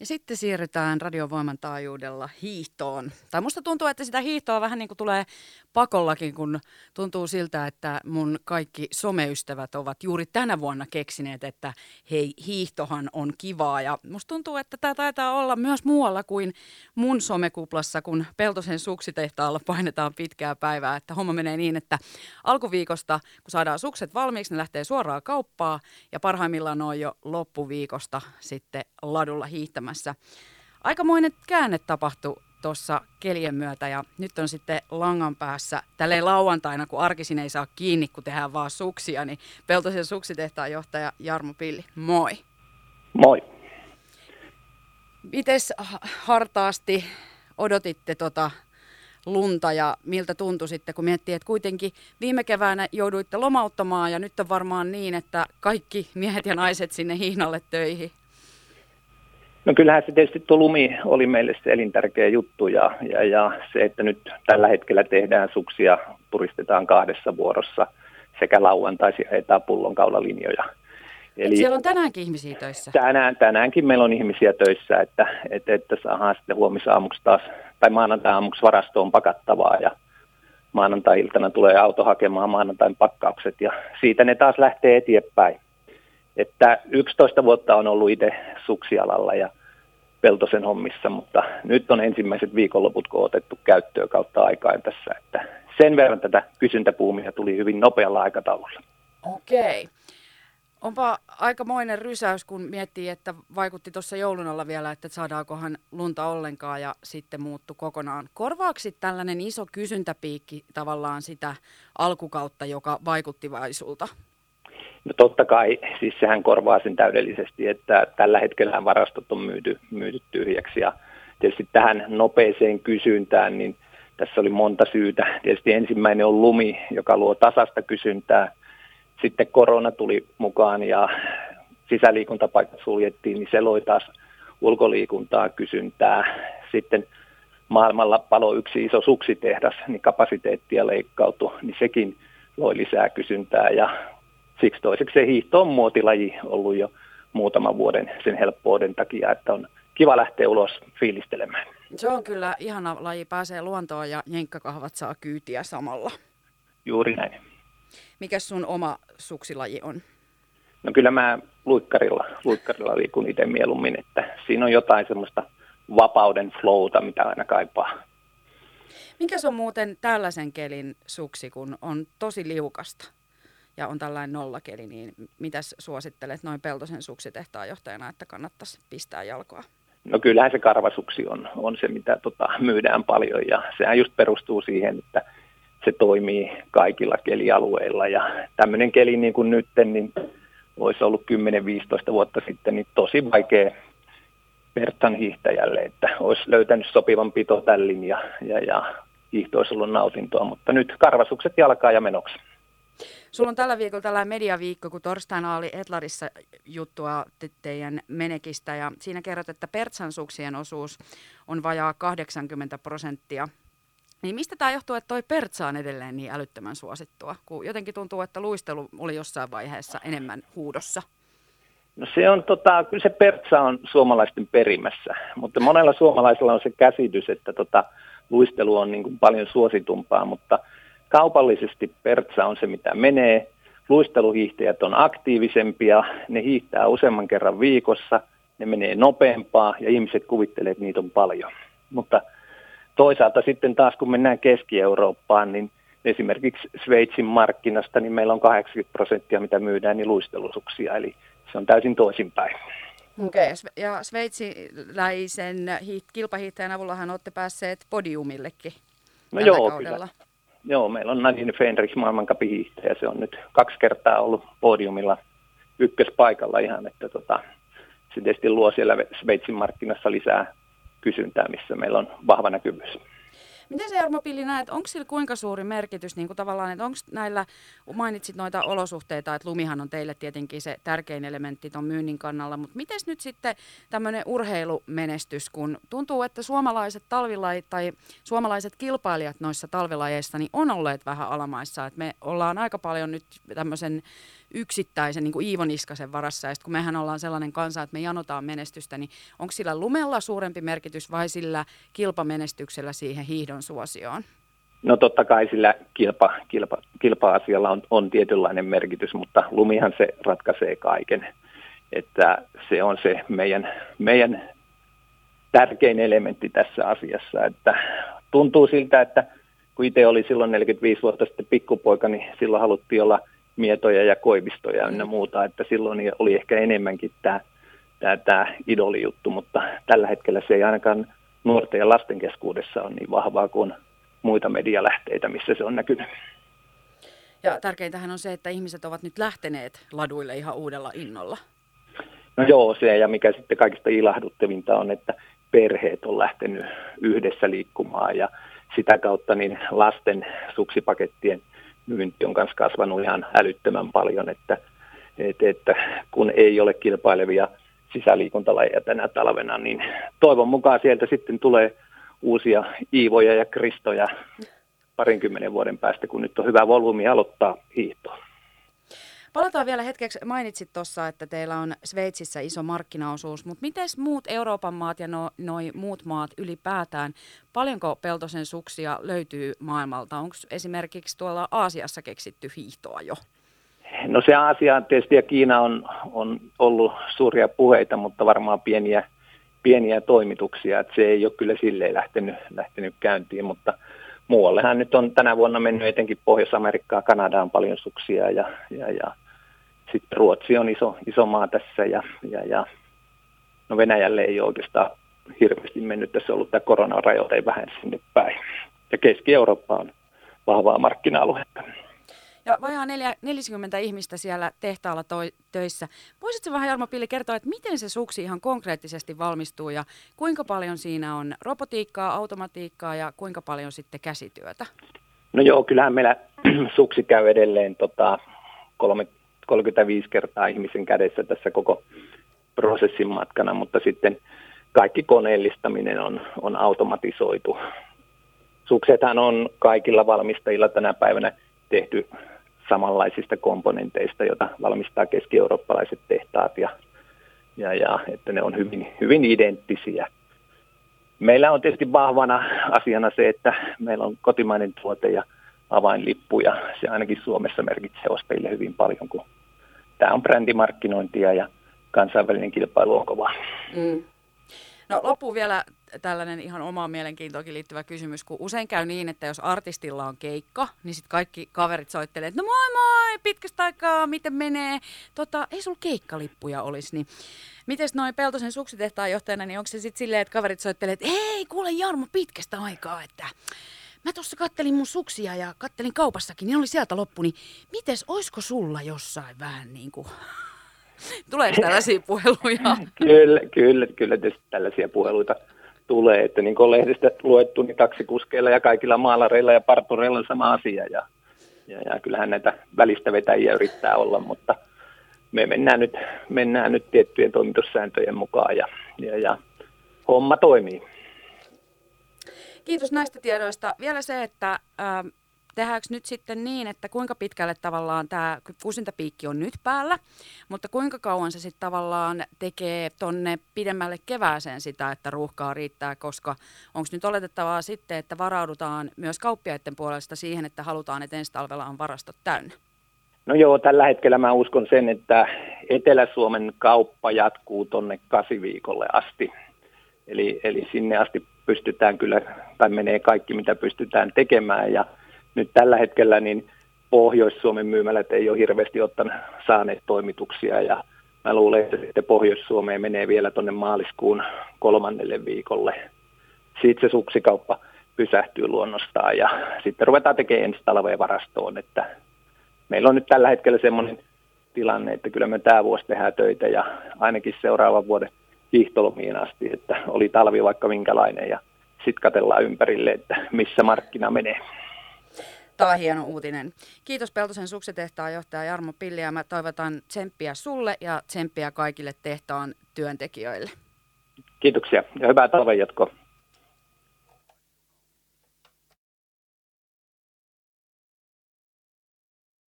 Ja sitten siirrytään radiovoiman taajuudella hiihtoon. Tai musta tuntuu, että sitä hiihtoa vähän niin kuin tulee pakollakin, kun tuntuu siltä, että mun kaikki someystävät ovat juuri tänä vuonna keksineet, että hei, hiihtohan on kivaa. Ja musta tuntuu, että tämä taitaa olla myös muualla kuin mun somekuplassa, kun Peltosen suksitehtaalla painetaan pitkää päivää. Että homma menee niin, että alkuviikosta, kun saadaan sukset valmiiksi, ne lähtee suoraan kauppaa ja parhaimmillaan on jo loppuviikosta sitten ladulla hiihtämässä. Aikamoinen käänne tapahtui tuossa kelien myötä ja nyt on sitten langan päässä tälleen lauantaina, kun arkisin ei saa kiinni, kun tehdään vaan suksia, niin Peltosen suksitehtaan johtaja Jarmo Pilli, moi. Moi. Mites hartaasti odotitte tota lunta ja miltä tuntui sitten, kun miettii, että kuitenkin viime keväänä jouduitte lomauttamaan ja nyt on varmaan niin, että kaikki miehet ja naiset sinne hiihnalle töihin? No kyllähän se tietysti tuo lumi oli meille se elintärkeä juttu ja, ja, ja se, että nyt tällä hetkellä tehdään suksia, puristetaan kahdessa vuorossa sekä lauantaisia että pullonkaulalinjoja. Eli siellä on tänäänkin ihmisiä töissä? Tänään, tänäänkin meillä on ihmisiä töissä, että, että, että saadaan sitten huomisaamuksi taas, tai maanantai-aamuksi varastoon pakattavaa ja maanantai-iltana tulee auto hakemaan maanantain pakkaukset ja siitä ne taas lähtee eteenpäin. Että 11 vuotta on ollut itse suksialalla ja Peltosen hommissa, mutta nyt on ensimmäiset viikonloput kun otettu käyttöön kautta aikaan tässä, että sen verran tätä kysyntäpuumia tuli hyvin nopealla aikataululla. Okei. Onpa aikamoinen rysäys, kun miettii, että vaikutti tuossa joulun alla vielä, että saadaankohan lunta ollenkaan ja sitten muuttu kokonaan. Korvaaksi tällainen iso kysyntäpiikki tavallaan sitä alkukautta, joka vaikutti vaisulta? No totta kai, siis sehän korvaa sen täydellisesti, että tällä hetkellä varastot on myyty, myyty tyhjäksi ja tietysti tähän nopeeseen kysyntään, niin tässä oli monta syytä. Tietysti ensimmäinen on lumi, joka luo tasasta kysyntää. Sitten korona tuli mukaan ja sisäliikuntapaikat suljettiin, niin se loi taas ulkoliikuntaa kysyntää. Sitten maailmalla palo yksi iso suksitehdas, niin kapasiteettia leikkautui, niin sekin loi lisää kysyntää ja siksi toiseksi se hiihto on muotilaji ollut jo muutaman vuoden sen helppouden takia, että on kiva lähteä ulos fiilistelemään. Se on kyllä ihana laji, pääsee luontoon ja jenkkakahvat saa kyytiä samalla. Juuri näin. Mikä sun oma suksilaji on? No kyllä mä luikkarilla, luikkarilla liikun itse mieluummin, että siinä on jotain semmoista vapauden flowta, mitä aina kaipaa. Mikä on muuten tällaisen kelin suksi, kun on tosi liukasta? Ja on tällainen nollakeli, niin mitäs suosittelet noin Peltosen suksitehtaan johtajana, että kannattaisi pistää jalkoa? No kyllähän se karvasuksi on, on se, mitä tota, myydään paljon ja sehän just perustuu siihen, että se toimii kaikilla kelialueilla ja tämmöinen keli niin kuin nyt, niin olisi ollut 10-15 vuotta sitten niin tosi vaikea Pertsan hiihtäjälle, että olisi löytänyt sopivan pitotällin ja, ja, ja hiihto olisi ollut nautintoa, mutta nyt karvasukset jalkaa ja menoksi. Sulla on tällä viikolla tällainen mediaviikko, kun torstaina oli Etlarissa juttua teidän menekistä ja siinä kerrot, että pertsansuksien osuus on vajaa 80 prosenttia. Niin mistä tämä johtuu, että toi pertsa on edelleen niin älyttömän suosittua, kun jotenkin tuntuu, että luistelu oli jossain vaiheessa enemmän huudossa? No se on, tota, kyllä se pertsa on suomalaisten perimässä, mutta monella suomalaisella on se käsitys, että tota, luistelu on niin kuin paljon suositumpaa, mutta – Kaupallisesti Pertsa on se, mitä menee. Luisteluhiihtäjät on aktiivisempia, ne hiihtää useamman kerran viikossa, ne menee nopeampaa ja ihmiset kuvittelee, että niitä on paljon. Mutta toisaalta sitten taas kun mennään Keski-Eurooppaan, niin esimerkiksi Sveitsin markkinasta, niin meillä on 80 prosenttia, mitä myydään, niin luistelusuksia, eli se on täysin toisinpäin. Okei, okay. ja sveitsiläisen kilpahiihtäjän avullahan olette päässeet podiumillekin No joo, kaudella. kyllä. Joo, meillä on Nadine Fenrich maailmankapin. Se on nyt kaksi kertaa ollut podiumilla ykköspaikalla ihan, että tota, se tietysti luo siellä Sveitsin markkinassa lisää kysyntää, missä meillä on vahva näkyvyys. Miten se Jarmo Pilli näet, onko sillä kuinka suuri merkitys niin kuin tavallaan, että onko näillä, mainitsit noita olosuhteita, että lumihan on teille tietenkin se tärkein elementti tuon myynnin kannalla, mutta miten nyt sitten tämmöinen urheilumenestys, kun tuntuu, että suomalaiset talvilait tai suomalaiset kilpailijat noissa talvilajeissa niin on olleet vähän alamaissa, että me ollaan aika paljon nyt tämmöisen yksittäisen niin kuin Iivo Niskasen varassa. Ja sit kun mehän ollaan sellainen kansa, että me janotaan menestystä, niin onko sillä lumella suurempi merkitys vai sillä kilpamenestyksellä siihen hiihdon suosioon? No totta kai sillä kilpa, kilpa, kilpa-asialla on, on tietynlainen merkitys, mutta lumihan se ratkaisee kaiken. Että se on se meidän, meidän tärkein elementti tässä asiassa. Että tuntuu siltä, että kun itse oli silloin 45 vuotta sitten pikkupoika, niin silloin haluttiin olla mietoja ja koivistoja ynnä muuta, että silloin oli ehkä enemmänkin tämä, tämä, tämä idolijuttu, mutta tällä hetkellä se ei ainakaan nuorten ja lasten keskuudessa ole niin vahvaa kuin muita medialähteitä, missä se on näkynyt. Ja tärkeintähän on se, että ihmiset ovat nyt lähteneet laduille ihan uudella innolla. No joo, se ja mikä sitten kaikista ilahduttavinta on, että perheet on lähtenyt yhdessä liikkumaan ja sitä kautta niin lasten suksipakettien myynti on myös kasvanut ihan älyttömän paljon, että, että, että kun ei ole kilpailevia sisäliikuntalajeja tänä talvena, niin toivon mukaan sieltä sitten tulee uusia Iivoja ja Kristoja parinkymmenen vuoden päästä, kun nyt on hyvä volyymi aloittaa hiihtoa. Palataan vielä hetkeksi. Mainitsit tuossa, että teillä on Sveitsissä iso markkinaosuus, mutta miten muut Euroopan maat ja no, noi muut maat ylipäätään, paljonko Peltosen suksia löytyy maailmalta? Onko esimerkiksi tuolla Aasiassa keksitty hiihtoa jo? No se Aasia tietysti ja Kiina on, on ollut suuria puheita, mutta varmaan pieniä, pieniä toimituksia, että se ei ole kyllä silleen lähtenyt, lähtenyt käyntiin, mutta muuallehan nyt on tänä vuonna mennyt etenkin Pohjois-Amerikkaa, Kanadaan paljon suksia ja, ja, ja sitten Ruotsi on iso, iso maa tässä ja, ja, ja no Venäjälle ei oikeastaan hirveästi mennyt. Tässä on ollut tämä koronarajoite vähän sinne päin. Ja Keski-Eurooppa on vahvaa markkina-aluetta. Ja vajaa 40 ihmistä siellä tehtaalla toi, töissä. Voisitko vähän Jarmo Pilli kertoa, että miten se suksi ihan konkreettisesti valmistuu ja kuinka paljon siinä on robotiikkaa, automatiikkaa ja kuinka paljon sitten käsityötä? No joo, kyllähän meillä suksi käy edelleen tota, kolme, 35 kertaa ihmisen kädessä tässä koko prosessin matkana, mutta sitten kaikki koneellistaminen on, on automatisoitu. Suksethan on kaikilla valmistajilla tänä päivänä tehty samanlaisista komponenteista, joita valmistaa keski-eurooppalaiset tehtaat, ja, ja, ja että ne on hyvin, hyvin identtisiä. Meillä on tietysti vahvana asiana se, että meillä on kotimainen tuote ja avainlippu, ja se ainakin Suomessa merkitsee ostajille hyvin paljon, kun tämä on brändimarkkinointia ja kansainvälinen kilpailu on kova. Mm. No loppuun vielä tällainen ihan omaan mielenkiintoonkin liittyvä kysymys, kun usein käy niin, että jos artistilla on keikka, niin sitten kaikki kaverit soittelee, että no moi moi, pitkästä aikaa, miten menee? Tota, ei sulla keikkalippuja olisi, niin miten noin Peltosen suksitehtaan johtajana, niin onko se sitten silleen, että kaverit soittelee, että ei kuule Jarmo pitkästä aikaa, että mä tuossa kattelin mun suksia ja kattelin kaupassakin, niin oli sieltä loppu, niin mites, oisko sulla jossain vähän niin kuin Tuleeko tällaisia puheluja? kyllä, kyllä, kyllä tietysti tällaisia puheluita tulee, että niin kuin lehdistä luettu, niin taksikuskeilla ja kaikilla maalareilla ja partureilla on sama asia ja, ja, ja kyllähän näitä välistä vetäjiä yrittää olla, mutta me mennään nyt, mennään nyt tiettyjen toimitussääntöjen mukaan ja, ja, ja homma toimii. Kiitos näistä tiedoista. Vielä se, että äh, tehdäänkö nyt sitten niin, että kuinka pitkälle tavallaan tämä kusintapiikki on nyt päällä, mutta kuinka kauan se sitten tavallaan tekee tonne pidemmälle kevääseen sitä, että ruuhkaa riittää, koska onko nyt oletettavaa sitten, että varaudutaan myös kauppiaiden puolesta siihen, että halutaan, että ensi talvella on varastot täynnä? No joo, tällä hetkellä mä uskon sen, että Etelä-Suomen kauppa jatkuu tonne kasiviikolle asti. Eli, eli sinne asti pystytään kyllä, tai menee kaikki mitä pystytään tekemään ja nyt tällä hetkellä niin Pohjois-Suomen myymälät ei ole hirveästi ottanut saaneet toimituksia ja mä luulen, että sitten Pohjois-Suomeen menee vielä tuonne maaliskuun kolmannelle viikolle. Sitten se suksikauppa pysähtyy luonnostaan ja sitten ruvetaan tekemään ensi talveen varastoon, että meillä on nyt tällä hetkellä semmoinen tilanne, että kyllä me tämä vuosi tehdään töitä ja ainakin seuraavan vuoden hiihtolomiin asti, että oli talvi vaikka minkälainen ja sitten katellaan ympärille, että missä markkina menee. On hieno uutinen. Kiitos Peltosen suksetehtaan johtaja Jarmo Pilli ja mä toivotan tsemppiä sulle ja tsemppiä kaikille tehtaan työntekijöille. Kiitoksia ja hyvää talven jatkoa.